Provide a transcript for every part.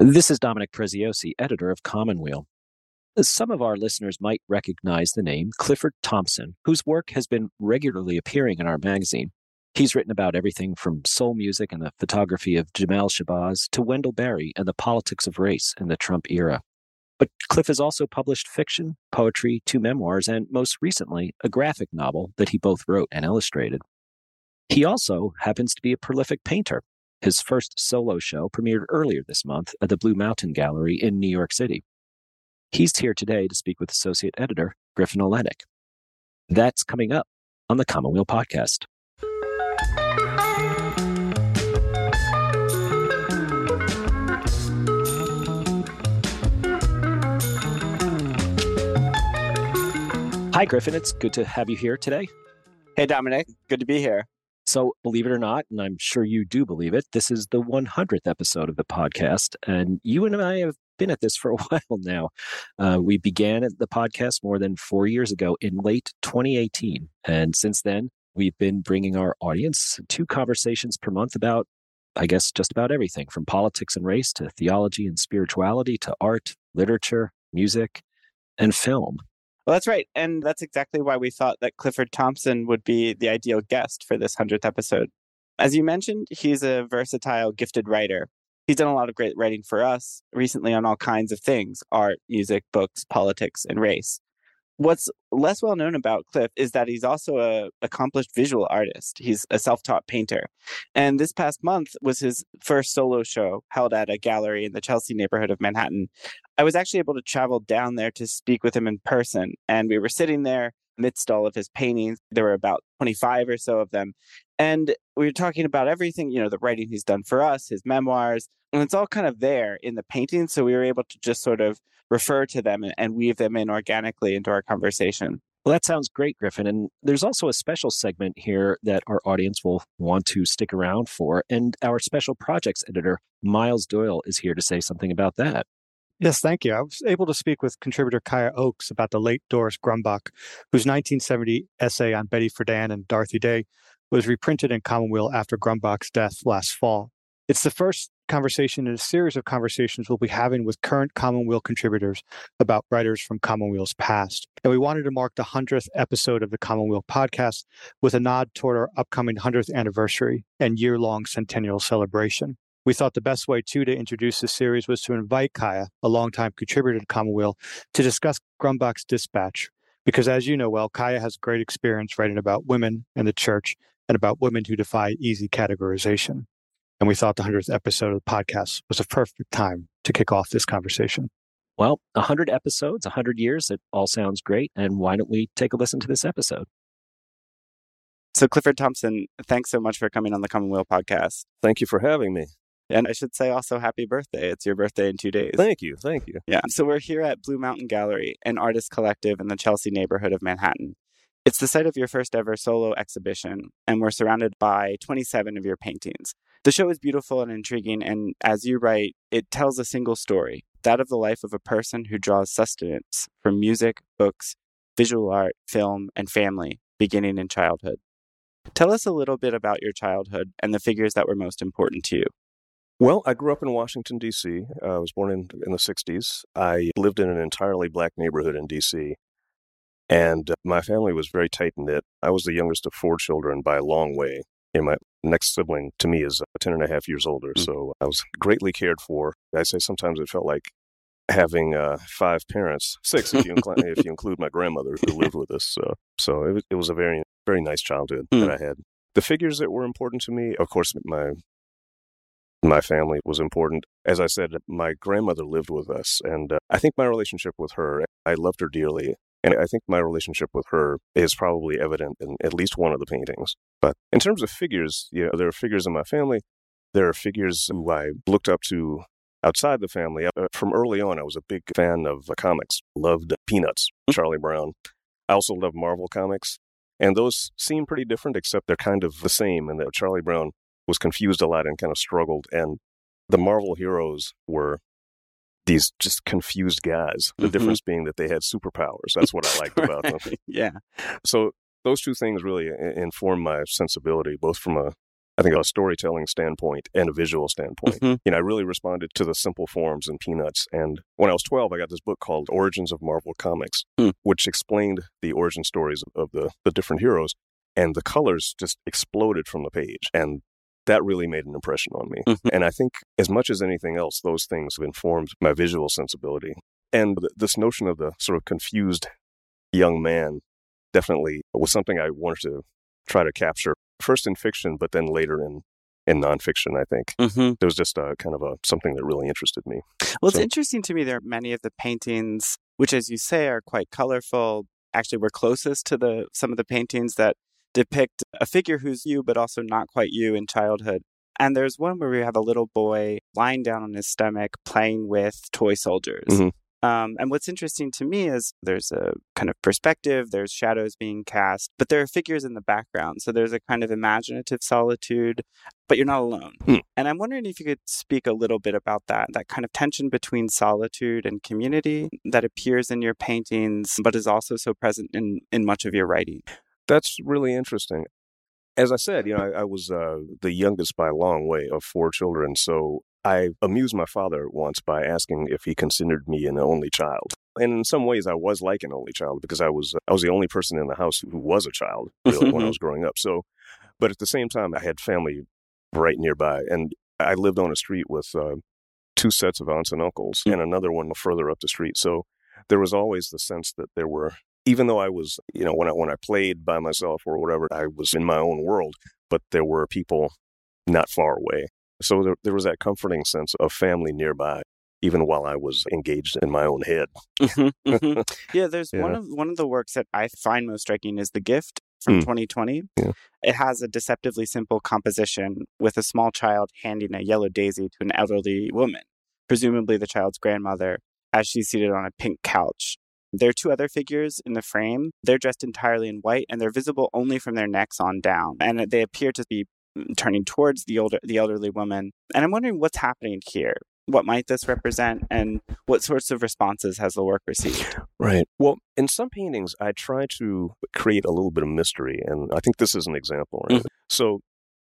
This is Dominic Preziosi, editor of Commonweal. Some of our listeners might recognize the name Clifford Thompson, whose work has been regularly appearing in our magazine. He's written about everything from soul music and the photography of Jamel Shabazz to Wendell Berry and the politics of race in the Trump era. But Cliff has also published fiction, poetry, two memoirs, and most recently, a graphic novel that he both wrote and illustrated. He also happens to be a prolific painter. His first solo show premiered earlier this month at the Blue Mountain Gallery in New York City. He's here today to speak with associate editor Griffin Oleynick. That's coming up on the Commonweal podcast. Hi, Griffin. It's good to have you here today. Hey, Dominic. Good to be here. So, believe it or not, and I'm sure you do believe it, this is the 100th episode of the podcast. And you and I have been at this for a while now. Uh, we began the podcast more than four years ago in late 2018. And since then, we've been bringing our audience two conversations per month about, I guess, just about everything from politics and race to theology and spirituality to art, literature, music, and film. Well, that's right. And that's exactly why we thought that Clifford Thompson would be the ideal guest for this 100th episode. As you mentioned, he's a versatile, gifted writer. He's done a lot of great writing for us recently on all kinds of things art, music, books, politics, and race. What's less well known about Cliff is that he's also a accomplished visual artist. He's a self-taught painter. And this past month was his first solo show held at a gallery in the Chelsea neighborhood of Manhattan. I was actually able to travel down there to speak with him in person and we were sitting there amidst all of his paintings. There were about 25 or so of them. And we were talking about everything, you know, the writing he's done for us, his memoirs, and it's all kind of there in the painting. So we were able to just sort of refer to them and weave them in organically into our conversation. Well, that sounds great, Griffin. And there's also a special segment here that our audience will want to stick around for. And our special projects editor, Miles Doyle, is here to say something about that. Yes, thank you. I was able to speak with contributor Kaya Oakes about the late Doris Grumbach, whose 1970 essay on Betty Friedan and Dorothy Day was reprinted in Commonweal after Grumbach's death last fall. It's the first conversation in a series of conversations we'll be having with current Commonweal contributors about writers from Commonweal's past. And we wanted to mark the 100th episode of the Commonweal podcast with a nod toward our upcoming 100th anniversary and year long centennial celebration. We thought the best way, too, to introduce this series was to invite Kaya, a longtime contributor to Commonweal, to discuss Grumbach's dispatch. Because as you know well, Kaya has great experience writing about women and the church and about women who defy easy categorization. And we thought the 100th episode of the podcast was a perfect time to kick off this conversation. Well, 100 episodes, 100 years, it all sounds great. And why don't we take a listen to this episode? So, Clifford Thompson, thanks so much for coming on the Commonweal podcast. Thank you for having me. And I should say also happy birthday. It's your birthday in two days. Thank you. Thank you. Yeah. So, we're here at Blue Mountain Gallery, an artist collective in the Chelsea neighborhood of Manhattan. It's the site of your first ever solo exhibition, and we're surrounded by 27 of your paintings. The show is beautiful and intriguing, and as you write, it tells a single story that of the life of a person who draws sustenance from music, books, visual art, film, and family, beginning in childhood. Tell us a little bit about your childhood and the figures that were most important to you. Well, I grew up in Washington, D.C. Uh, I was born in, in the 60s. I lived in an entirely black neighborhood in D.C. And uh, my family was very tight knit. I was the youngest of four children by a long way. And my next sibling to me is uh, 10 and a half years older. Mm-hmm. So I was greatly cared for. I say sometimes it felt like having uh, five parents, six if you, incl- if you include my grandmother who lived with us. So, so it, was, it was a very, very nice childhood mm-hmm. that I had. The figures that were important to me, of course, my my family was important. As I said, my grandmother lived with us, and uh, I think my relationship with her, I loved her dearly. And I think my relationship with her is probably evident in at least one of the paintings. But in terms of figures, you know, there are figures in my family. There are figures who I looked up to outside the family. Uh, from early on, I was a big fan of comics, loved Peanuts, Charlie Brown. I also love Marvel comics. And those seem pretty different, except they're kind of the same. And Charlie Brown was confused a lot and kind of struggled. And the Marvel heroes were these just confused guys. The mm-hmm. difference being that they had superpowers. That's what I liked about them. yeah. So those two things really inform my sensibility, both from a I think a storytelling standpoint and a visual standpoint. Mhm. You know, I really responded to the simple forms and peanuts. And when I was 12, I got this book called Origins of Marvel Comics, Hmm. which explained the origin stories of the, the different heroes. And the colors just exploded from the page. And that really made an impression on me. Mhm. And I think, as much as anything else, those things have informed my visual sensibility. And th- this notion of the sort of confused young man definitely was something I wanted to try to capture first in fiction, but then later in in nonfiction. I think Mm-hmm. there was just a kind of a something that really interested me. Well, it's So- interesting to me. There are many of the paintings, which, as you say, are quite colorful. Actually, we're closest to the some of the paintings that depict a figure who's you, but also not quite you in childhood. And there's one where we have a little boy lying down on his stomach playing with toy soldiers. Mhm. Um, and what's interesting to me is there's a kind of perspective, there's shadows being cast, but there are figures in the background. So there's a kind of imaginative solitude, but you're not alone. Hmm. And I'm wondering if you could speak a little bit about that, that kind of tension between solitude and community that appears in your paintings, but is also so present in, in much of your writing. That's really interesting. As I said, you know, I, I was uh, the youngest by a long way of four children, so I amused my father once by asking if he considered me an only child. And in some ways, I was like an only child because I was I was the only person in the house who was a child really when I was growing up. So, but at the same time, I had family right nearby, and I lived on a street with uh, two sets of aunts and uncles, Mm. and another one further up the street. So there was always the sense that there were even though I was, you know, when I when I played by myself or whatever, I was in my own world, but there were people not far away. So there, there was that comforting sense of family nearby, even while I was engaged in my own head. Mhm, mhm. yeah, there's one of one of the works that I find most striking is The Gift from Hmm. 2020. Yeah. It has a deceptively simple composition with a small child handing a yellow daisy to an elderly woman, presumably the child's grandmother, as she's seated on a pink couch. There are two other figures in the frame. They're dressed entirely in white and they're visible only from their necks on down. And they appear to be mm, turning towards the older the elderly woman. And I'm wondering what's happening here. What might this represent and what sorts of responses has the work received? Right. Well, in some paintings, I try to create a little bit of mystery, and I think this is an example. Right? So,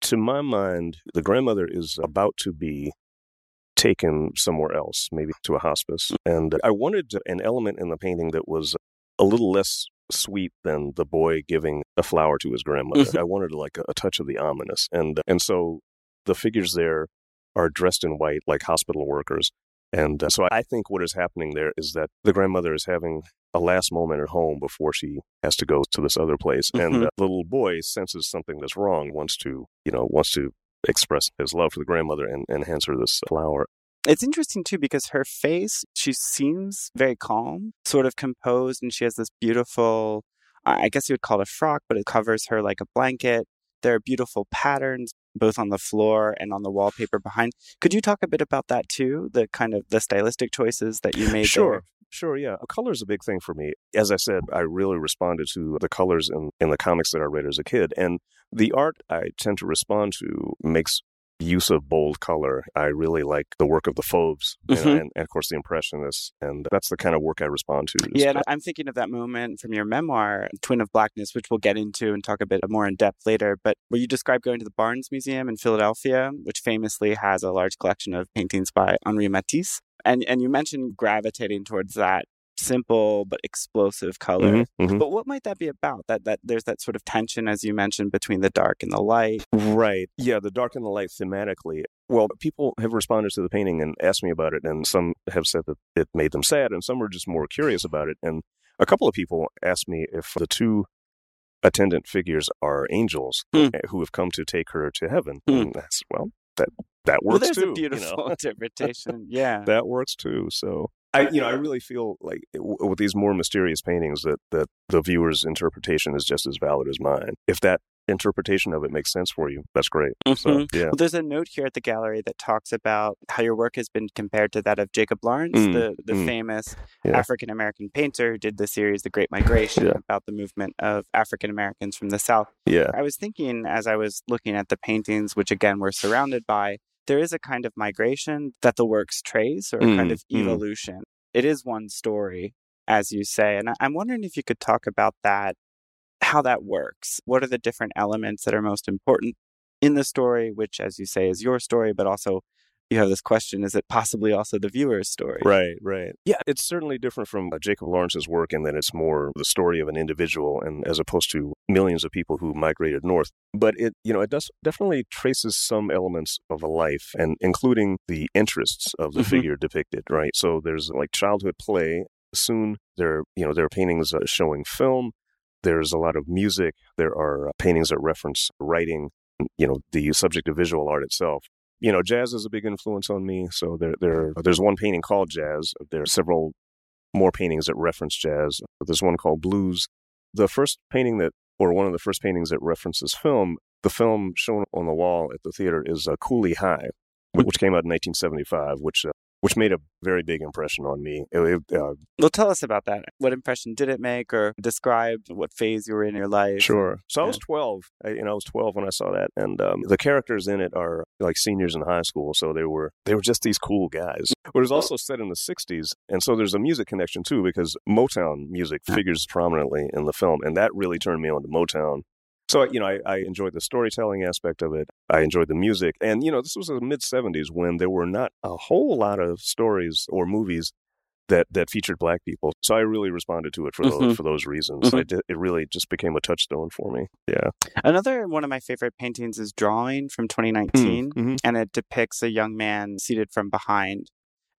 to my mind, the grandmother is about to be taken somewhere else, maybe to a hospice. And I wanted an element in the painting that was a little less sweet than the boy giving a flower to his grandmother. I wanted like a, a touch of the ominous. And and so the figures there are dressed in white like hospital workers. And uh, so I think what is happening there is that the grandmother is having a last moment at home before she has to go to this other place. And Mhm. uh, the little boy senses something that's wrong, wants to, you know, wants to express his love for the grandmother and, and hands her this flower. It's interesting too because her face, she seems very calm, sort of composed, and she has this beautiful, I guess you would call it a frock, but it covers her like a blanket. There are beautiful patterns both on the floor and on the wallpaper behind. Could you talk a bit about that too? The kind of the stylistic choices that you made Sure. Sure, yeah. Color is a big thing for me. As I said, I really responded to the colors in, in the comics that I read as a kid. And the art I tend to respond to makes use of bold color. I really like the work of the Fauves Mhm. and, and, of course, the Impressionists. And that's the kind of work I respond to. Yeah, and I'm thinking of that moment from your memoir, Twin of Blackness, which we'll get into and talk a bit more in depth later. But where you describe going to the Barnes Museum in Philadelphia, which famously has a large collection of paintings by Henri Matisse. And, and you mentioned gravitating towards that simple but explosive color. Mhm, mhm. But what might that be about? That that there's that sort of tension, as you mentioned, between the dark and the light. Right. Yeah, the dark and the light thematically. Well, people have responded to the painting and asked me about it, and some have said that it made them sad, and some were just more curious about it. And a couple of people asked me if the two attendant figures are angels Hmm. who have come to take her to heaven. Hmm. And that's, well, that, that Well, works there's too. a you beautiful know? interpretation. Yeah. that works too. So I, you know, I really feel like with these more mysterious paintings that that the viewer's interpretation is just as valid as mine. If that interpretation of it makes sense for you, that's great. So Mhm. yeah, Well, there's a note here at the gallery that talks about how your work has been compared to that of Jacob Lawrence, Mm, the, the mm. famous Yeah. African American painter who did the series The Great Migration Yeah. about the movement of African Americans from the South. yeah, I was thinking as I was looking at the paintings, which again we're surrounded by, there is a kind of migration that the works trace or a kind Mm, of mm. evolution. It is one story, as you say. And I'm wondering if you could talk about that, how that works. What are the different elements that are most important in the story, which, as you say, is your story, but also you have this question is it possibly also the viewer's story? Right, right. Yeah, it's certainly different from uh, Jacob Lawrence's work in that it's more the story of an individual and as opposed to millions of people who migrated north. But it, you know, it does definitely traces some elements of a life and including the interests of the mm-hmm. figure depicted, right? So there's like childhood play. Soon there, you know, there are paintings uh, showing film. There's a lot of music. There are uh, paintings that reference writing, you know, the subject of visual art itself you know, jazz is a big influence on me. So there, there, there's one painting called Jazz. There are several more paintings that reference jazz. There's one called Blues. The first painting that, or one of the first paintings that references film, the film shown on the wall at the theater is uh, Cooley High, which came out in 1975, which uh, which made a very big impression on me. It, it, uh, well, tell us about that. What impression did it make, or describe what phase you were in your life? Sure. So yeah. I was 12. I, you know, I was 12 when I saw that, and um, the characters in it are like seniors in high school, so they were they were just these cool guys. But it was also set in the 60s, and so there's a music connection too, because Motown music figures prominently in the film, and that really turned me on to Motown so, you know, I, I, enjoyed the storytelling aspect of it. I enjoyed the music. And, you know, this was the mid 70s when there were not a whole lot of stories or movies that, that featured black people. So I really responded to it for mm-hmm. those, for those reasons. Mm-hmm. Did, it really just became a touchstone for me. Yeah. Another one of my favorite paintings is Drawing from 2019. Mm-hmm. And it depicts a young man seated from behind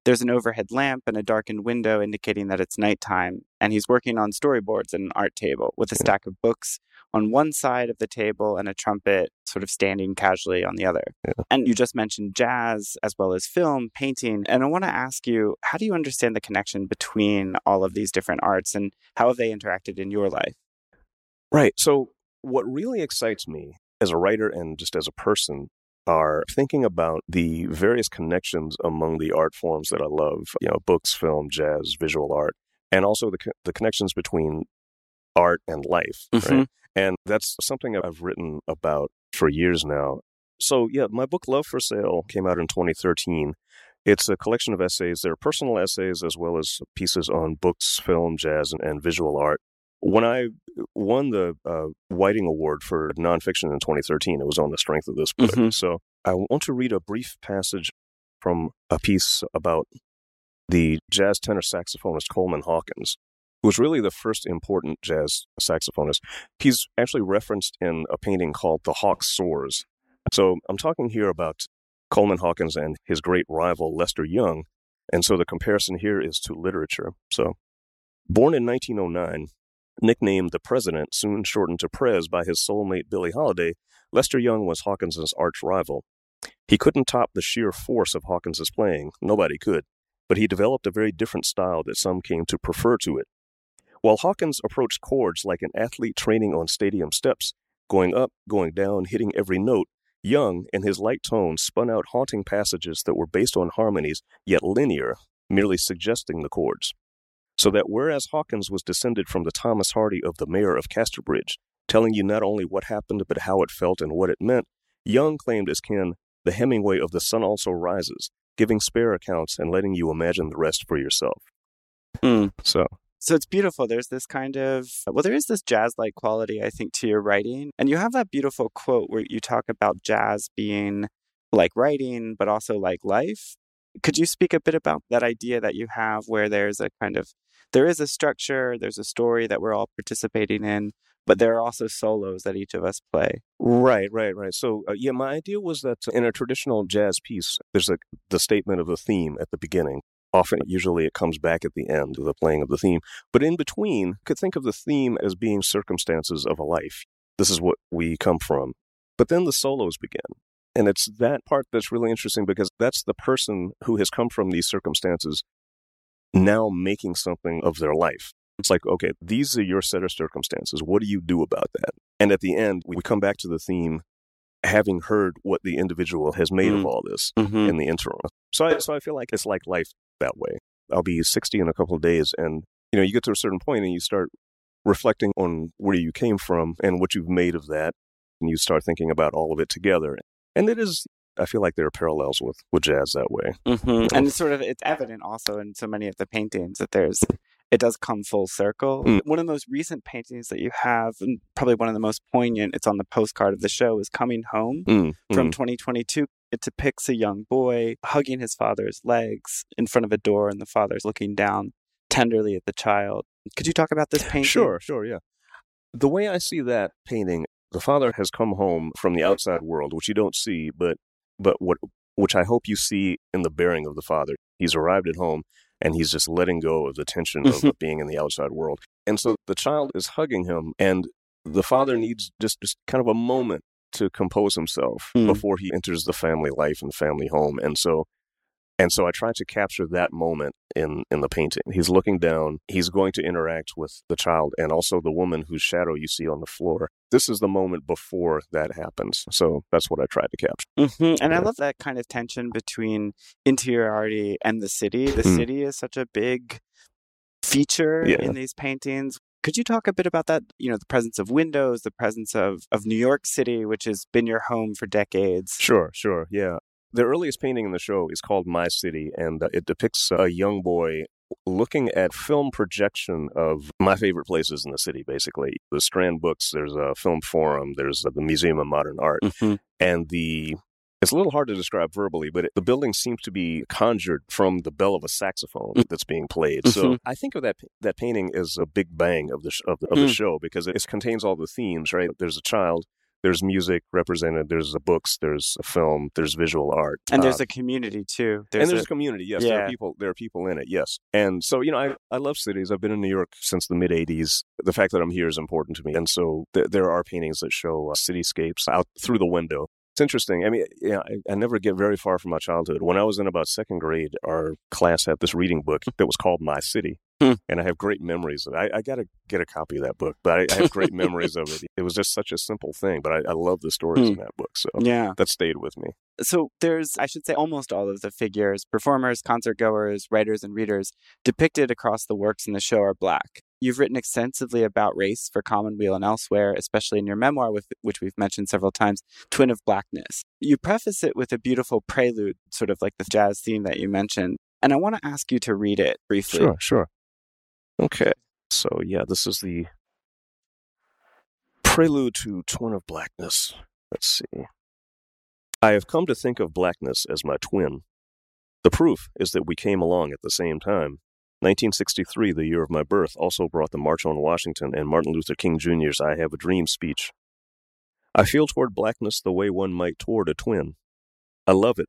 there's an overhead lamp and a darkened window indicating that it's nighttime, and he's working on storyboards and an art table with a stack of books on one side of the table and a trumpet sort of standing casually on the other. Yeah. And you just mentioned jazz as well as film, painting. And I want to ask you, how do you understand the connection between all of these different arts and how have they interacted in your life? Right. So, what really excites me as a writer and just as a person are thinking about the various connections among the art forms that I love, you know, books, film, jazz, visual art, and also the, the connections between art and life. Mm-hmm. Right? And that's something I've written about for years now. So, yeah, my book, Love for Sale, came out in 2013. It's a collection of essays. They're personal essays as well as pieces on books, film, jazz, and, and visual art. When I won the uh, Whiting Award for nonfiction in 2013, it was on the strength of this book. Mm-hmm. So I want to read a brief passage from a piece about the jazz tenor saxophonist Coleman Hawkins, who was really the first important jazz saxophonist. He's actually referenced in a painting called The Hawk Soars. So I'm talking here about Coleman Hawkins and his great rival Lester Young. And so the comparison here is to literature. So, born in 1909, Nicknamed the President, soon shortened to Prez by his soulmate Billie Holiday, Lester Young was Hawkins's arch rival. He couldn't top the sheer force of Hawkins's playing, nobody could, but he developed a very different style that some came to prefer to it. While Hawkins approached chords like an athlete training on stadium steps, going up, going down, hitting every note, Young, in his light tones, spun out haunting passages that were based on harmonies, yet linear, merely suggesting the chords so that whereas Hawkins was descended from the Thomas Hardy of the mayor of Casterbridge, telling you not only what happened but how it felt and what it meant, Young claimed as kin the Hemingway of The Sun Also Rises, giving spare accounts and letting you imagine the rest for yourself. Mm. So so it's beautiful. There's this kind of, well, there is this jazz like quality, I think, to your writing. And you have that beautiful quote where you talk about jazz being like writing, but also like life. Could you speak a bit about that idea that you have where there's a kind of there is a structure, there's a story that we're all participating in, but there are also solos that each of us play. Right, right, right. So, uh, yeah, my idea was that in a traditional jazz piece, there's a, the statement of the theme at the beginning. Often, usually, it comes back at the end of the playing of the theme. But in between, could think of the theme as being circumstances of a life. This is what we come from. But then the solos begin. And it's that part that's really interesting because that's the person who has come from these circumstances now making something of their life. It's like, okay, these are your set of circumstances. What do you do about that? And at the end, we come back to the theme having heard what the individual has made mm. of all this mm-hmm. in the interim. So I, so I feel like it's like life that way. I'll be 60 in a couple of days and you know, you get to a certain point and you start reflecting on where you came from and what you've made of that and you start thinking about all of it together. And it is I feel like there are parallels with with jazz that way. Mm-hmm. And it's sort of it's evident also in so many of the paintings that there's it does come full circle. Mm. One of the most recent paintings that you have, and probably one of the most poignant, it's on the postcard of the show, is Coming Home Mm, from mm. 2022. It depicts a young boy hugging his father's legs in front of a door, and the father's looking down tenderly at the child. Could you talk about this painting? Sure, sure, yeah. The way I see that painting, the father has come home from the outside world, which you don't see, but but what which I hope you see in the bearing of the father. He's arrived at home and he's just letting go of the tension of Mhm. being in the outside world. And so the child is hugging him and the father needs just, just kind of a moment to compose himself Mm. before he enters the family life and family home. And so and so I tried to capture that moment in, in the painting. He's looking down. He's going to interact with the child and also the woman whose shadow you see on the floor. This is the moment before that happens. So that's what I tried to capture. hmm And I love that kind of tension between interiority and the city. The Mm. city is such a big feature Yeah. in these paintings. Could you talk a bit about that? You know, the presence of windows, the presence of, of New York City, which has been your home for decades. Sure, sure. Yeah. The earliest painting in the show is called My City, and uh, it depicts a young boy looking at film projection of my favorite places in the city, basically. The Strand Books, there's a film forum, there's uh, the Museum of Modern Art. Mhm. and the it's a little hard to describe verbally, but it, the building seems to be conjured from the bell of a saxophone Mm. that's being played. So Mhm. I think of that that painting as a big bang of the sh- of the, of the Mm. show because it contains all the themes. Right, there's a child, there's music represented, there's the books, there's a film, there's visual art, And there's Uh, a community too. and there's a- a community. Yes, there are people. There are people in it. Yes, and so you know, I I love cities. I've been in New York since the mid '80s. The fact that I'm here is important to me, and so th- there are paintings that show uh, cityscapes out through the window. It's interesting. I mean, yeah, I, I never get very far from my childhood. When I was in about second grade, our class had this reading book that was called My City. Hmm. And I have great memories of it. I, I got to get a copy of that book, but I, I have great memories of it. It was just such a simple thing, but I, I love the stories Hmm. in that book. So yeah. that stayed with me. So there's, I should say, almost all of the figures, performers, concert goers, writers, and readers depicted across the works in the show are black. You've written extensively about race for Commonweal and elsewhere, especially in your memoir, with, which we've mentioned several times, Twin of Blackness. You preface it with a beautiful prelude, sort of like the jazz theme that you mentioned. And I want to ask you to read it briefly. Sure, sure. Okay. So, yeah, this is the prelude to Twin of Blackness. Let's see. I have come to think of blackness as my twin. The proof is that we came along at the same time. 1963, the year of my birth, also brought the March on Washington and Martin Luther King Jr.'s I Have a Dream speech. I feel toward blackness the way one might toward a twin. I love it,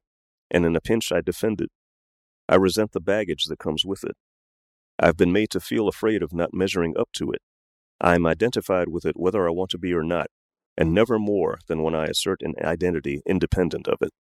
and in a pinch I defend it. I resent the baggage that comes with it. I've been made to feel afraid of not measuring up to it. I am identified with it whether I want to be or not, and never more than when I assert an identity independent of it.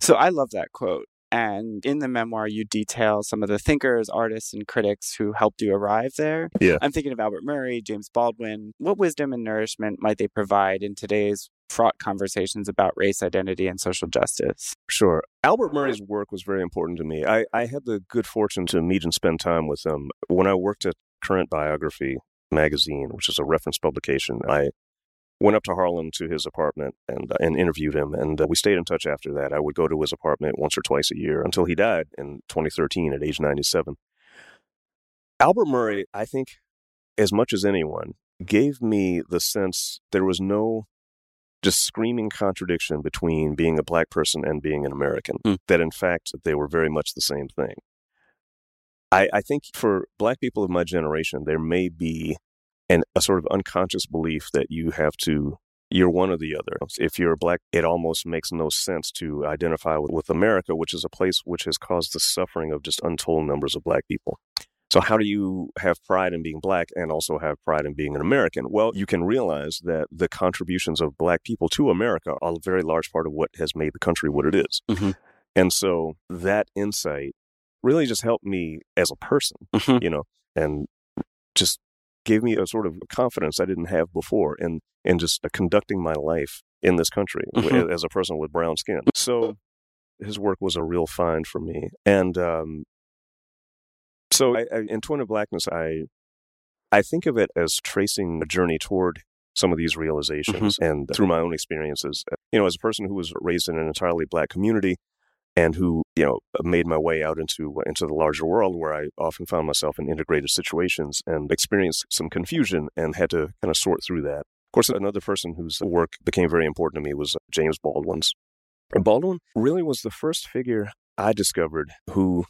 So I love that quote. And in the memoir, you detail some of the thinkers, artists, and critics who helped you arrive there. Yeah. I'm thinking of Albert Murray, James Baldwin. What wisdom and nourishment might they provide in today's fraught conversations about race, identity, and social justice? Sure. Albert Murray's work was very important to me. I, I had the good fortune to meet and spend time with him. When I worked at Current Biography magazine, which is a reference publication, I went up to Harlem to his apartment and uh, and interviewed him, and uh, we stayed in touch after that. I would go to his apartment once or twice a year until he died in 2013 at age 97. Albert Murray, I think, as much as anyone, gave me the sense there was no just screaming contradiction between being a black person and being an American. Mm. That in fact they were very much the same thing. I, I think for black people of my generation, there may be an, a sort of unconscious belief that you have to you're one or the other. If you're black, it almost makes no sense to identify with, with America, which is a place which has caused the suffering of just untold numbers of black people. So, how do you have pride in being black and also have pride in being an American? Well, you can realize that the contributions of black people to America are a very large part of what has made the country what it is. Mhm. And so, that insight really just helped me as a person, Mhm. you know, and just gave me a sort of confidence I didn't have before in, in just conducting my life in this country Mhm. as a person with brown skin. So, his work was a real find for me. And, um, so I, I, in Twin of Blackness, I I think of it as tracing a journey toward some of these realizations, and through my own experiences, you know, as a person who was raised in an entirely black community, and who you know made my way out into into the larger world where I often found myself in integrated situations and experienced some confusion and had to kind of sort through that. Of course, another person whose work became very important to me was uh, James Baldwin's. Baldwin really was the first figure I discovered who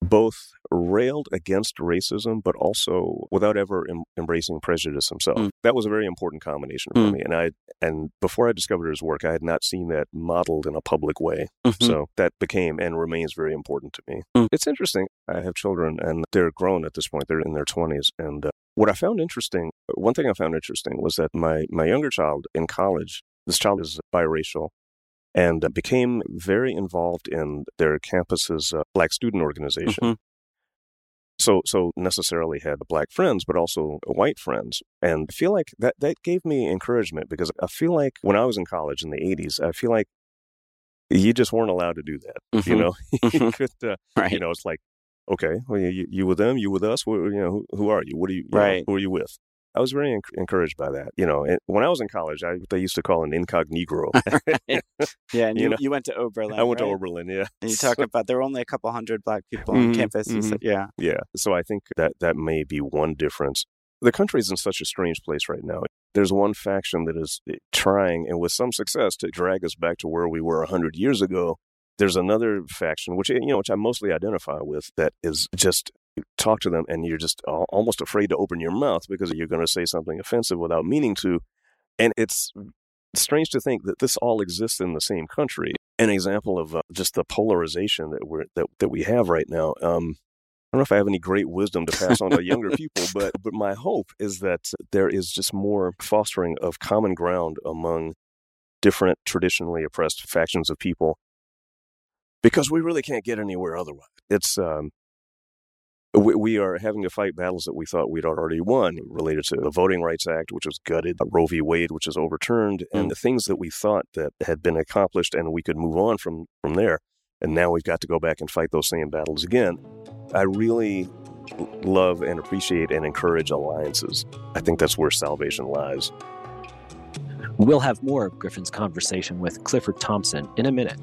both railed against racism, but also without ever em- embracing prejudice himself. Mm. That was a very important combination for mm. me. And I and before I discovered his work, I had not seen that modeled in a public way. Mm-hmm. So that became and remains very important to me. Mm. It's interesting. I have children, and they're grown at this point. They're in their twenties, and uh, what I found interesting, one thing I found interesting was that my my younger child in college, this child is biracial and became very involved in their campus's uh, black student organization. Mm-hmm. So, so necessarily had black friends, but also white friends, and I feel like that that gave me encouragement because I feel like when I was in college in the '80s, I feel like you just weren't allowed to do that. Mm-hmm. You know, mm-hmm. you could, uh, right. you know, it's like, okay, well, you, you with them, you with us, you know, who, who are you? What are you, you right? Know, who are you with? I was very encouraged by that. You know, when I was in college, I they used to call an incognito. yeah, and you, you, know, you, went to Oberlin. I went right? to Oberlin, yeah. And you talk about there were only a couple hundred black people on mm-hmm, campus. Mm-hmm. Said, yeah, yeah. So I think that that may be one difference. The country is in such a strange place right now. There's one faction that is eh, trying, and with some success, to drag us back to where we were hundred years ago. There's another faction, which you know, which I mostly identify with, that is just talk to them and you're just almost afraid to open your mouth because you're going to say something offensive without meaning to. And it's strange to think that this all exists in the same country. An example of uh, just the polarization that we're that, that we have right now. Um, I don't know if I have any great wisdom to pass on to younger people, but but my hope is that there is just more fostering of common ground among different traditionally oppressed factions of people, because we really can't get anywhere otherwise. It's um, we, we are having to fight battles that we thought we'd already won related to the Voting Rights Act, which was gutted, Roe v. Wade, which is overturned, mm. and the things that we thought that had been accomplished and we could move on from, from there. And now we've got to go back and fight those same battles again. I really love and appreciate and encourage alliances. I think that's where salvation lies. We'll have more of Griffin's conversation with Clifford Thompson in a minute.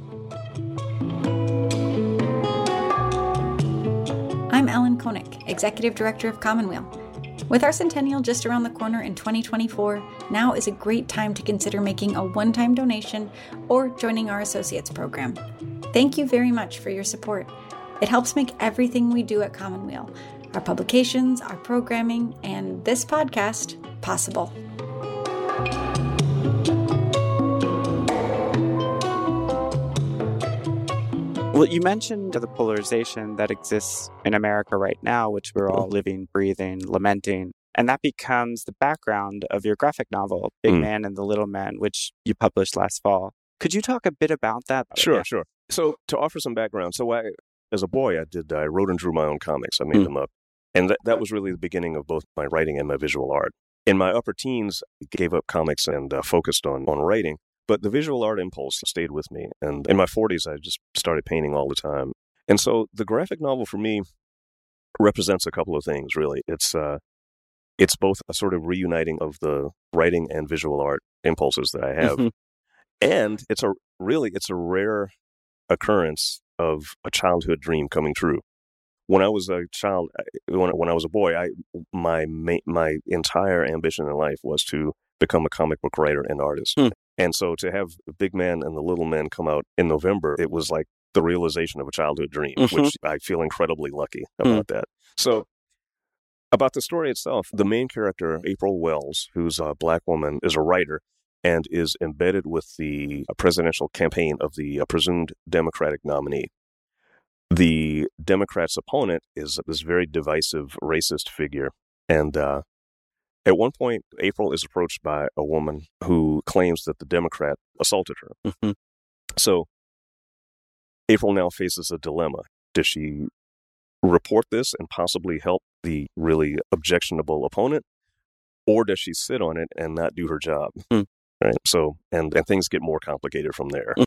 I'm Ellen Koenig, Executive Director of Commonweal. With our centennial just around the corner in 2024, now is a great time to consider making a one time donation or joining our Associates program. Thank you very much for your support. It helps make everything we do at Commonweal, our publications, our programming, and this podcast possible. Well, you mentioned the polarization that exists in America right now, which we're all living, breathing, lamenting. And that becomes the background of your graphic novel, Big mm. Man and the Little Man, which you published last fall. Could you talk a bit about that? Sure, yeah. sure. So, to offer some background, so I, as a boy, I did, I wrote and drew my own comics. I made mm. them up. And that, that was really the beginning of both my writing and my visual art. In my upper teens, I gave up comics and uh, focused on, on writing. But the visual art impulse stayed with me. And in my 40s, I just started painting all the time. And so the graphic novel for me represents a couple of things, really. It's, uh, it's both a sort of reuniting of the writing and visual art impulses that I have. Mm-hmm. And it's a really, it's a rare occurrence of a childhood dream coming true. When I was a child, when, when I was a boy, I, my, my entire ambition in life was to become a comic book writer and artist. Hmm. And so to have the Big Man and the Little Man come out in November, it was like the realization of a childhood dream, mm-hmm. which I feel incredibly lucky hmm. about mm. that. So about the story itself, the main character, April Wells, who's a black woman, is a writer and is embedded with the presidential campaign of the uh, presumed Democratic nominee. The Democrats' opponent is this very divisive racist figure, and uh, at one point, April is approached by a woman who claims that the Democrat assaulted her. Mm-hmm. So April now faces a dilemma. Does she report this and possibly help the really objectionable opponent? Or does she sit on it and not do her job? Mm. Right. So, and, and things get more complicated from there. Mm.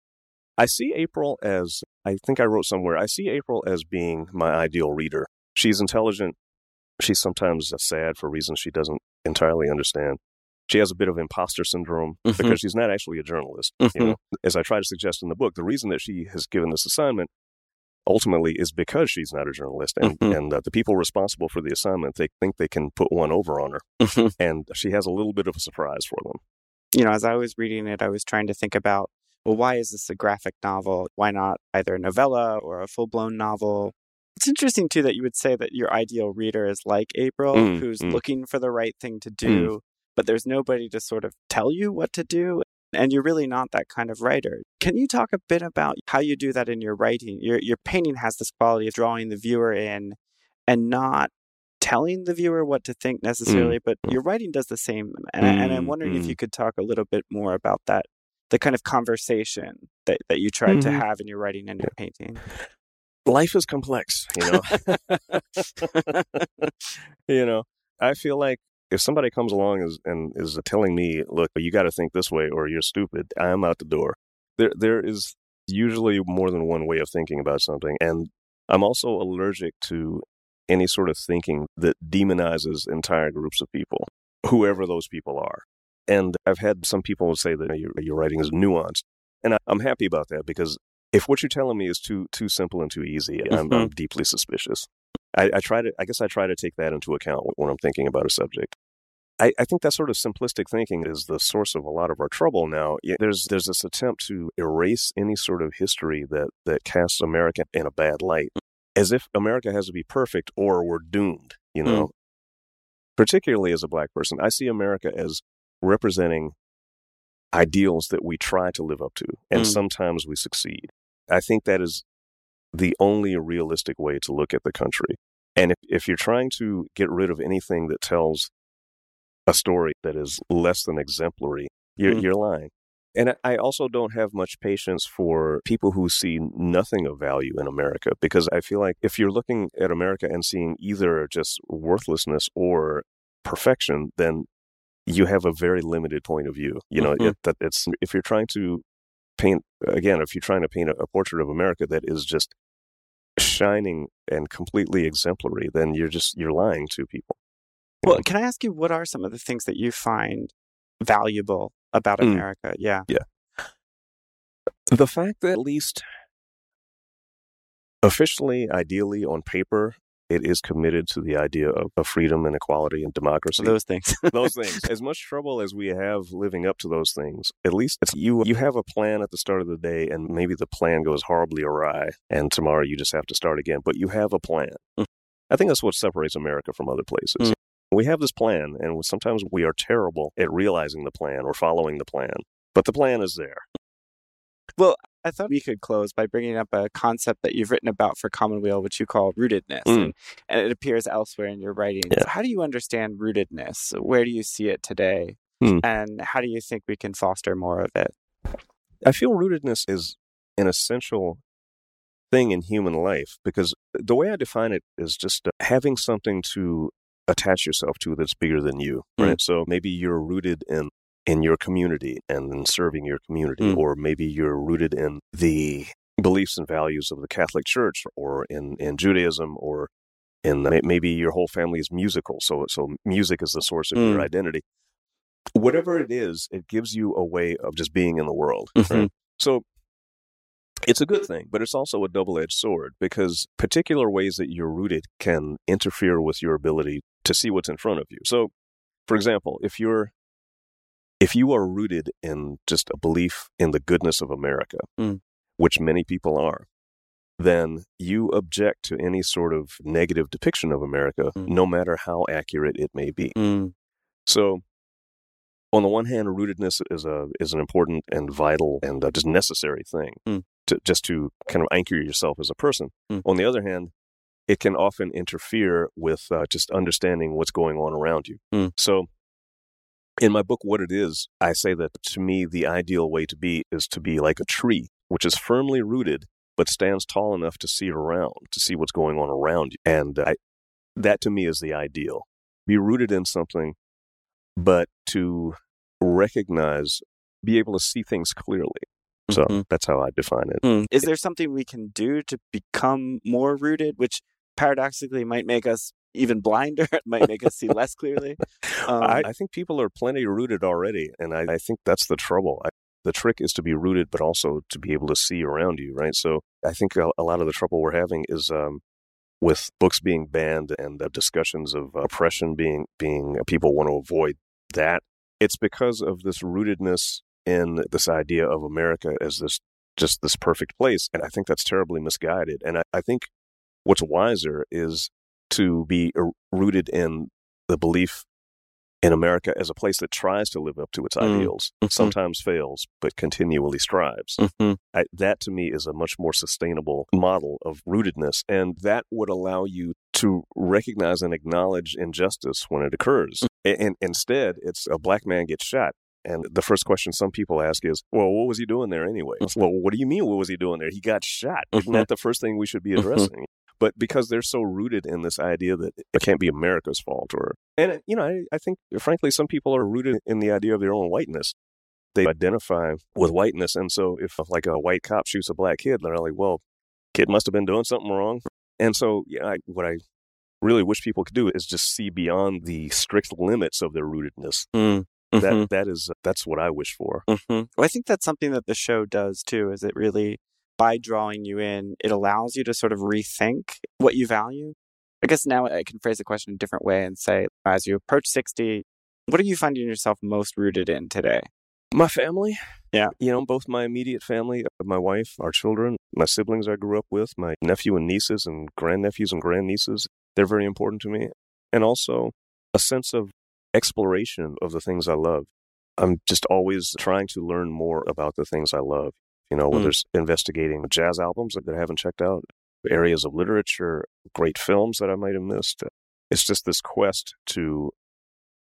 I see April as, I think I wrote somewhere, I see April as being my ideal reader. She's intelligent. She's sometimes sad for reasons she doesn't entirely understand. she has a bit of imposter syndrome Mhm. because she's not actually a journalist. Mhm. You know, as I try to suggest in the book, the reason that she has given this assignment ultimately is because she's not a journalist, and Mhm. and uh, the people responsible for the assignment they think they can put one over on her, Mhm. and she has a little bit of a surprise for them. You know, as I was reading it, I was trying to think about, well, why is this a graphic novel? Why not either a novella or a full blown novel? It's interesting, too, that you would say that your ideal reader is like April, Mm, who's mm. looking for the right thing to do, but there's nobody to sort of tell you what to do. And you're really not that kind of writer. Can you talk a bit about how you do that in your writing? Your, your painting has this quality of drawing the viewer in and not telling the viewer what to think necessarily, but mm. your writing does the same. And, I, and I'm Mm, wondering if mm. you could talk a little bit more about that, the kind of conversation that, that you try to Mhm. have in your writing and your painting. Life is complex, you know. you know, I feel like if somebody comes along is, and is telling me, "Look, you got to think this way, or you're stupid," I'm out the door. There, there is usually more than one way of thinking about something, and I'm also allergic to any sort of thinking that demonizes entire groups of people, whoever those people are. And I've had some people say that your, your writing is nuanced, and I, I'm happy about that because if what you're telling me is too too simple and too easy, I'm, I'm deeply suspicious. I, I try to, I guess, I try to take that into account when I'm thinking about a subject. I, I think that sort of simplistic thinking is the source of a lot of our trouble now. There's there's this attempt to erase any sort of history that that casts America in a bad light, as if America has to be perfect or we're doomed. You know, particularly as a black person, I see America as representing ideals that we try to live up to, and Mm. sometimes we succeed. I think that is the only realistic way to look at the country. And if, if you're trying to get rid of anything that tells a story that is less than exemplary, you're, Mm. you're lying. And I- also don't have much patience for people who see nothing of value in America because I feel like if you're looking at America and seeing either just worthlessness or perfection, then you have a very limited point of view. You know, Mhm. it, that it's if you're trying to paint again, if you're trying to paint a, a portrait of America that is just shining and completely exemplary, then you're just you're lying to people. Well, know? can I ask you what are some of the things that you find valuable about Mm. America? Yeah. Yeah. the fact that at least officially, ideally on paper, it is committed to the idea of, of freedom and equality and democracy. Those things. those things. As much trouble as we have living up to those things, at least you you have a plan at the start of the day and maybe the plan goes horribly awry and tomorrow you just have to start again, but you have a plan. Mm. I think that's what separates America from other places. Mm. We have this plan and sometimes we are terrible at realizing the plan or following the plan, but the plan is there. Well, I thought we could close by bringing up a concept that you've written about for Commonweal, which you call rootedness, Mm. and, and it appears elsewhere in your writing. Yeah. How do you understand rootedness? Where do you see it today? Hmm. And how do you think we can foster more of it? I feel rootedness is an essential thing in human life because the way I define it is just uh, having something to attach yourself to that's bigger than you, Mm. right? So maybe you're rooted in in your community and in serving your community, Mm. or maybe you're rooted in the beliefs and values of the Catholic Church, or in in Judaism, or in the, maybe your whole family is musical, so so music is the source of your Mm. identity. Whatever it is, it gives you a way of just being in the world. Mhm. Right? So it's a good thing, but it's also a double edged sword because particular ways that you're rooted can interfere with your ability to see what's in front of you. So, for example, if you're if you are rooted in just a belief in the goodness of America, Mm. which many people are, then you object to any sort of negative depiction of America, Mm. no matter how accurate it may be. Mm. So, on the one hand, rootedness is a is an important and vital and uh, just necessary thing Mm. to just to kind of anchor yourself as a person. Mm. On the other hand, it can often interfere with uh, just understanding what's going on around you. Mm. So, in my book, what it is, I say that to me, the ideal way to be is to be like a tree, which is firmly rooted but stands tall enough to see around, to see what's going on around you, and I, that to me is the ideal. Be rooted in something but to recognize, be able to see things clearly. So Mhm. that's how I define it. Mm. Is there something we can do to become more rooted, which paradoxically might make us even blinder. It might make us see less clearly. Um, I, I, think people are plenty rooted already, and I, I think that's the trouble. I, the trick is to be rooted, but also to be able to see around you, right? So I think a, a lot of the trouble we're having is um, with books being banned and the discussions of oppression being being people want to avoid that. It's because of this rootedness in this idea of America as this just this perfect place, and I think that's terribly misguided. And I, I think what's wiser is to be rooted in the belief in America as a place that tries to live up to its mm. ideals, mm-hmm. sometimes fails, but continually strives. Mm-hmm. I, that to me is a much more sustainable model of rootedness. And that would allow you to recognize and acknowledge injustice when it occurs. Mm-hmm. And instead, it's a black man gets shot. And the first question some people ask is, well, what was he doing there anyway? Mm-hmm. Well, what do you mean, what was he doing there? He got shot. Isn't mm-hmm. that the first thing we should be addressing? But because they're so rooted in this idea that it can't be America's fault or and you know I, I think frankly some people are rooted in the idea of their own whiteness they identify with whiteness and so if like a white cop shoots a black kid they're like well kid must have been doing something wrong and so yeah I, what I really wish people could do is just see beyond the strict limits of their rootedness mm. Mm-hmm. That that is that's what I wish for. Mm-hmm. Well, I think that's something that the show does too. Is it really by drawing you in, it allows you to sort of rethink what you value. I guess now I can phrase the question a different way and say, as you approach 60, what are you finding yourself most rooted in today? My family. Yeah. You know, both my immediate family, my wife, our children, my siblings I grew up with, my nephew and nieces and grandnephews and grandnieces. They're very important to me. And also a sense of exploration of the things I love. I'm just always trying to learn more about the things I love you know, whether mm. it's investigating jazz albums that I haven't checked out, areas of literature, great films that I might have missed. It's just this quest to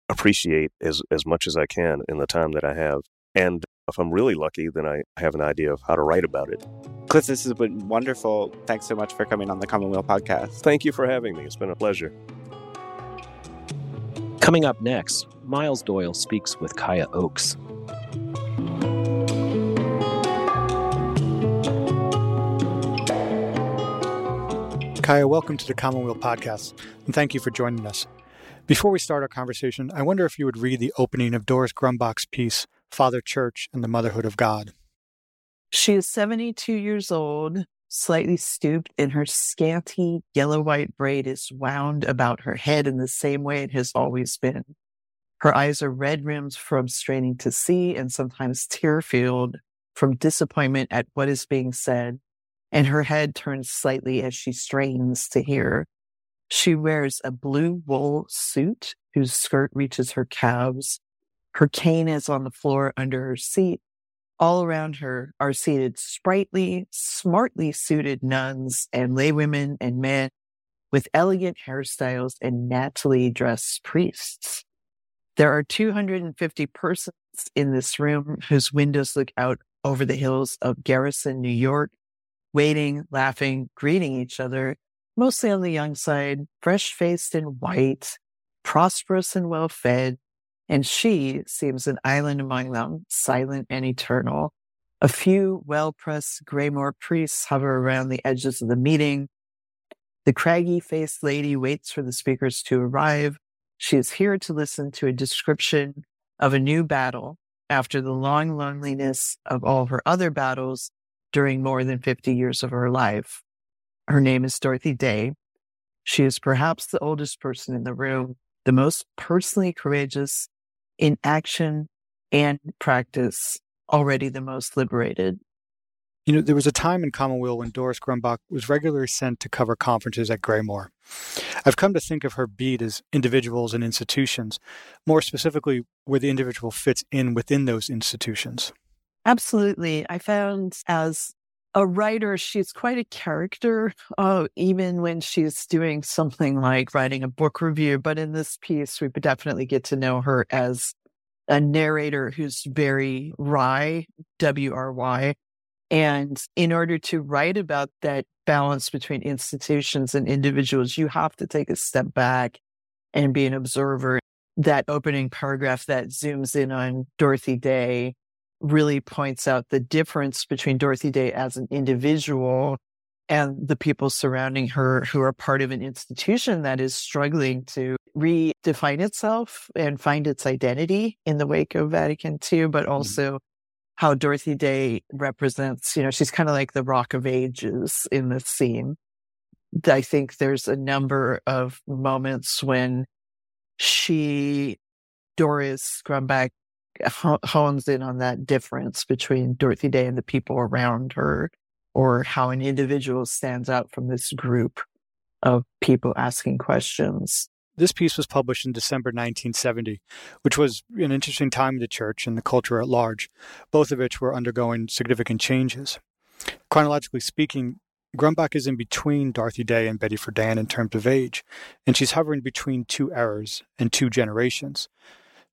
appreciate as, as much as I can in the time that I have. And if I'm really lucky, then I have an idea of how to write about it. Cliff, this has been wonderful. Thanks so much for coming on the Commonweal podcast. Thank you for having me. It's been a pleasure. Coming up next, Miles Doyle speaks with Kaya Oakes. Kaya, welcome to the Commonweal podcast, and thank you for joining us. Before we start our conversation, I wonder if you would read the opening of Doris Grumbach's piece, Father Church and the Motherhood of God. She is 72 years old, slightly stooped, and her scanty yellow white braid is wound about her head in the same way it has always been. Her eyes are red rims from straining to see and sometimes tear filled from disappointment at what is being said and her head turns slightly as she strains to hear. She wears a blue wool suit whose skirt reaches her calves. Her cane is on the floor under her seat. All around her are seated sprightly, smartly suited nuns and laywomen and men with elegant hairstyles and nattily dressed priests. There are 250 persons in this room whose windows look out over the hills of Garrison, New York, waiting, laughing, greeting each other, mostly on the young side, fresh faced and white, prosperous and well fed. And she seems an island among them, silent and eternal. A few well pressed Graymoor priests hover around the edges of the meeting. The craggy faced lady waits for the speakers to arrive. She is here to listen to a description of a new battle after the long loneliness of all her other battles during more than 50 years of her life. Her name is Dorothy Day. She is perhaps the oldest person in the room, the most personally courageous in action and practice, already the most liberated. You know, there was a time in Commonweal when Doris Grumbach was regularly sent to cover conferences at Graymoor. I've come to think of her beat as individuals and institutions, more specifically, where the individual fits in within those institutions. Absolutely. I found as a writer, she's quite a character, uh, even when she's doing something like writing a book review. But in this piece, we definitely get to know her as a narrator who's very wry, W R Y. And in order to write about that balance between institutions and individuals, you have to take a step back and be an observer. That opening paragraph that zooms in on Dorothy Day really points out the difference between Dorothy Day as an individual and the people surrounding her who are part of an institution that is struggling to redefine itself and find its identity in the wake of Vatican II, but mm-hmm. also mm-hmm. how Dorothy Day represents, you know, she's kind of like the rock of ages in this scene. I think there's a number of moments when she, Doris Grumbach, hones in on that difference between Dorothy Day and the people around her or how an individual stands out from this group of people asking questions. This piece was published in December 1970, which was an interesting time in the church and the culture at large, both of which were undergoing significant changes. Chronologically speaking, Grumbach is in between Dorothy Day and Betty Friedan in terms of age, and she's hovering between two eras and two generations.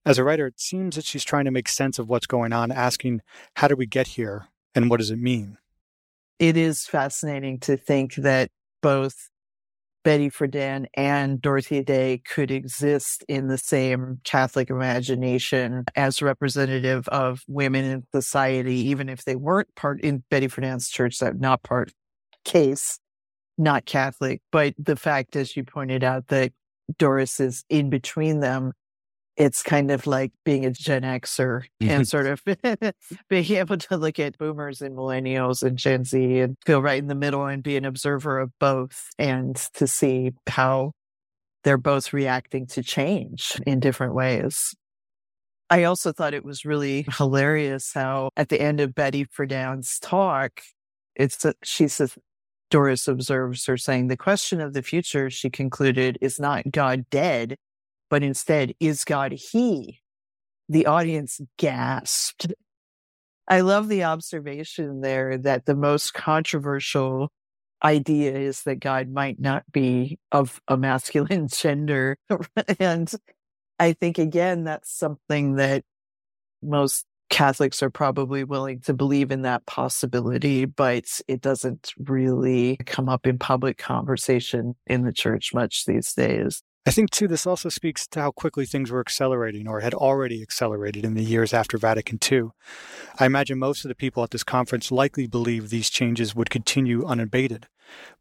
As a writer, it seems that she's trying to make sense of what's going on, asking, How do we get here, and what does it mean? it is fascinating to think that both Betty Friedan and Dorothy Day could exist in the same Catholic imagination as representative of women in society, even if they weren't part in Betty Friedan's church, that not part case, not Catholic. But the fact, as you pointed out, that Doris is in between them it's kind of like being a Gen Xer and sort of being able to look at boomers and millennials and Gen Z and feel right in the middle and be an observer of both and to see how they're both reacting to change in different ways. I also thought it was really hilarious how at the end of Betty Friedan's talk, it's she says Doris observes her saying the question of the future, she concluded, is not God dead, but instead, is God He? The audience gasped. I love the observation there that the most controversial idea is that God might not be of a masculine gender. and I think, again, that's something that most Catholics are probably willing to believe in that possibility, but it doesn't really come up in public conversation in the church much these days. I think, too, this also speaks to how quickly things were accelerating or had already accelerated in the years after Vatican II. I imagine most of the people at this conference likely believed these changes would continue unabated.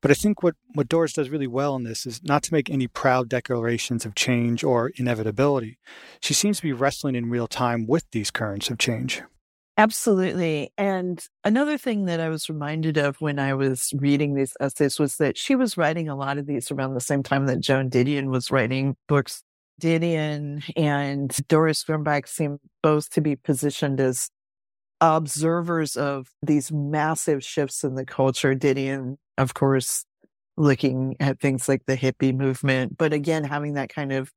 But I think what, what Doris does really well in this is not to make any proud declarations of change or inevitability. She seems to be wrestling in real time with these currents of change. Absolutely. And another thing that I was reminded of when I was reading these essays was that she was writing a lot of these around the same time that Joan Didion was writing books. Didion and Doris Grumbach seem both to be positioned as observers of these massive shifts in the culture. Didion, of course, looking at things like the hippie movement, but again, having that kind of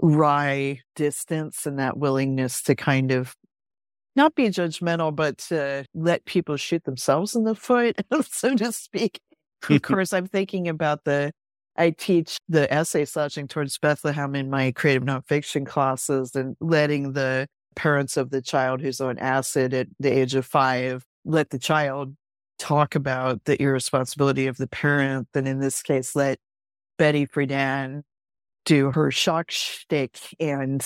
wry distance and that willingness to kind of not be judgmental, but to let people shoot themselves in the foot, so to speak. of course, I'm thinking about the, I teach the essay slouching towards Bethlehem in my creative nonfiction classes and letting the parents of the child who's on acid at the age of five let the child talk about the irresponsibility of the parent. And in this case, let Betty Friedan do her shock shtick and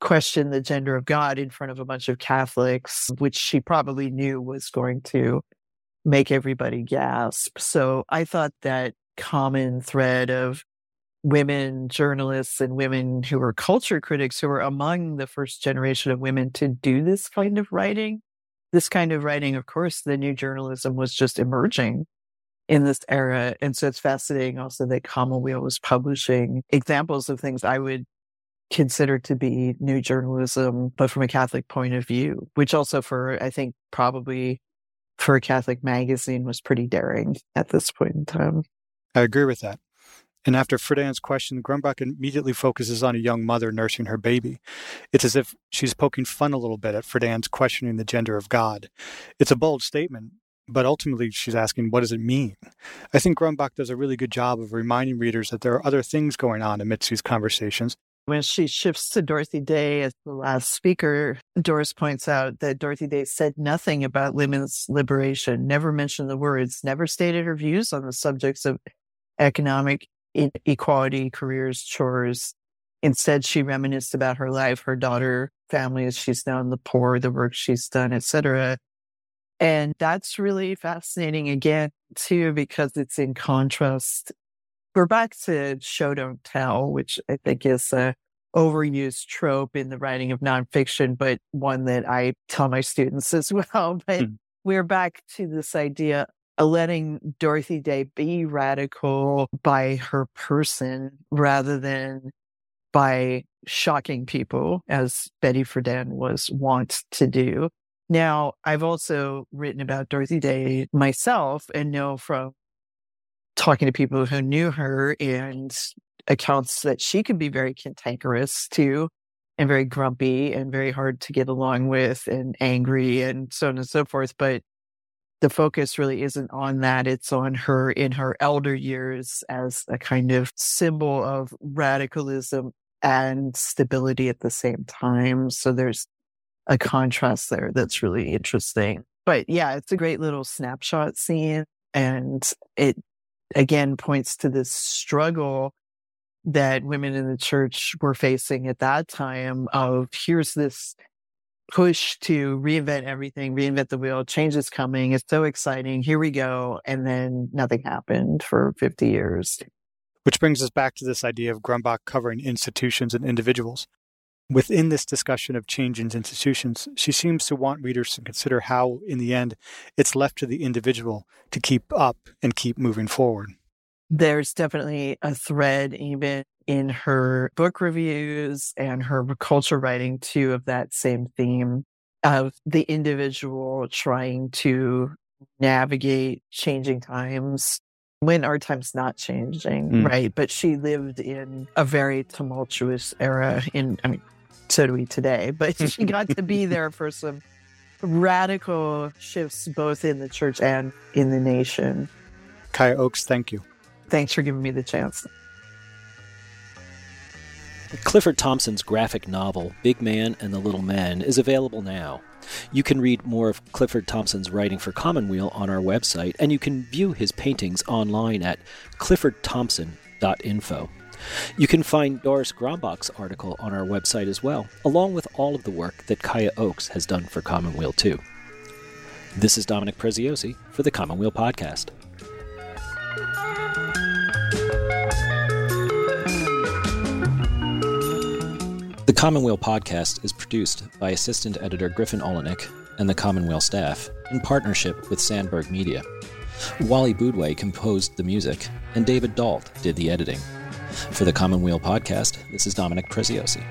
question the gender of God in front of a bunch of Catholics, which she probably knew was going to make everybody gasp. So I thought that common thread of women journalists and women who were culture critics who were among the first generation of women to do this kind of writing. This kind of writing, of course, the new journalism was just emerging in this era. And so it's fascinating also that Commonweal was publishing examples of things I would considered to be new journalism, but from a Catholic point of view, which also for, I think, probably for a Catholic magazine was pretty daring at this point in time. I agree with that. And after Friedan's question, Grumbach immediately focuses on a young mother nursing her baby. It's as if she's poking fun a little bit at Friedan's questioning the gender of God. It's a bold statement, but ultimately she's asking, what does it mean? I think Grumbach does a really good job of reminding readers that there are other things going on amidst these conversations when she shifts to Dorothy Day as the last speaker, Doris points out that Dorothy Day said nothing about women's liberation, never mentioned the words, never stated her views on the subjects of economic inequality, careers, chores. Instead, she reminisced about her life, her daughter, family as she's known, the poor, the work she's done, etc. And that's really fascinating again, too, because it's in contrast. We're back to show don't tell, which I think is a overused trope in the writing of nonfiction, but one that I tell my students as well. But mm. we're back to this idea of letting Dorothy Day be radical by her person rather than by shocking people, as Betty Friedan was wont to do. Now, I've also written about Dorothy Day myself and know from talking to people who knew her and accounts that she could be very cantankerous too, and very grumpy and very hard to get along with and angry and so on and so forth. But the focus really isn't on that. It's on her in her elder years as a kind of symbol of radicalism and stability at the same time. So there's a contrast there that's really interesting. But yeah, it's a great little snapshot scene. And it again points to this struggle that women in the church were facing at that time of here's this push to reinvent everything, reinvent the wheel, change is coming. It's so exciting. Here we go. And then nothing happened for 50 years. Which brings us back to this idea of Grumbach covering institutions and individuals. Within this discussion of change in institutions, she seems to want readers to consider how, in the end, it's left to the individual to keep up and keep moving forward. There's definitely a thread, even in her book reviews and her culture writing, too, of that same theme of the individual trying to navigate changing times when our time's not changing, mm. right? But she lived in a very tumultuous era in, I mean, so do we today, but she got to be there for some radical shifts both in the church and in the nation. Kaya Oakes, thank you. Thanks for giving me the chance. Clifford Thompson's graphic novel, Big Man and the Little Men, is available now. You can read more of Clifford Thompson's writing for Commonweal on our website, and you can view his paintings online at cliffordthompson.info. You can find Doris Grumbach's article on our website as well, along with all of the work that Kaya Oakes has done for Commonweal too. This is Dominic Preziosi for the Commonweal Podcast. The Commonweal podcast is produced by assistant editor Griffin Oleynick and the Commonweal staff in partnership with Sandberg Media. Wally Boudway composed the music, and David Dalt did the editing. For the Commonweal podcast, this is Dominic Preziosi.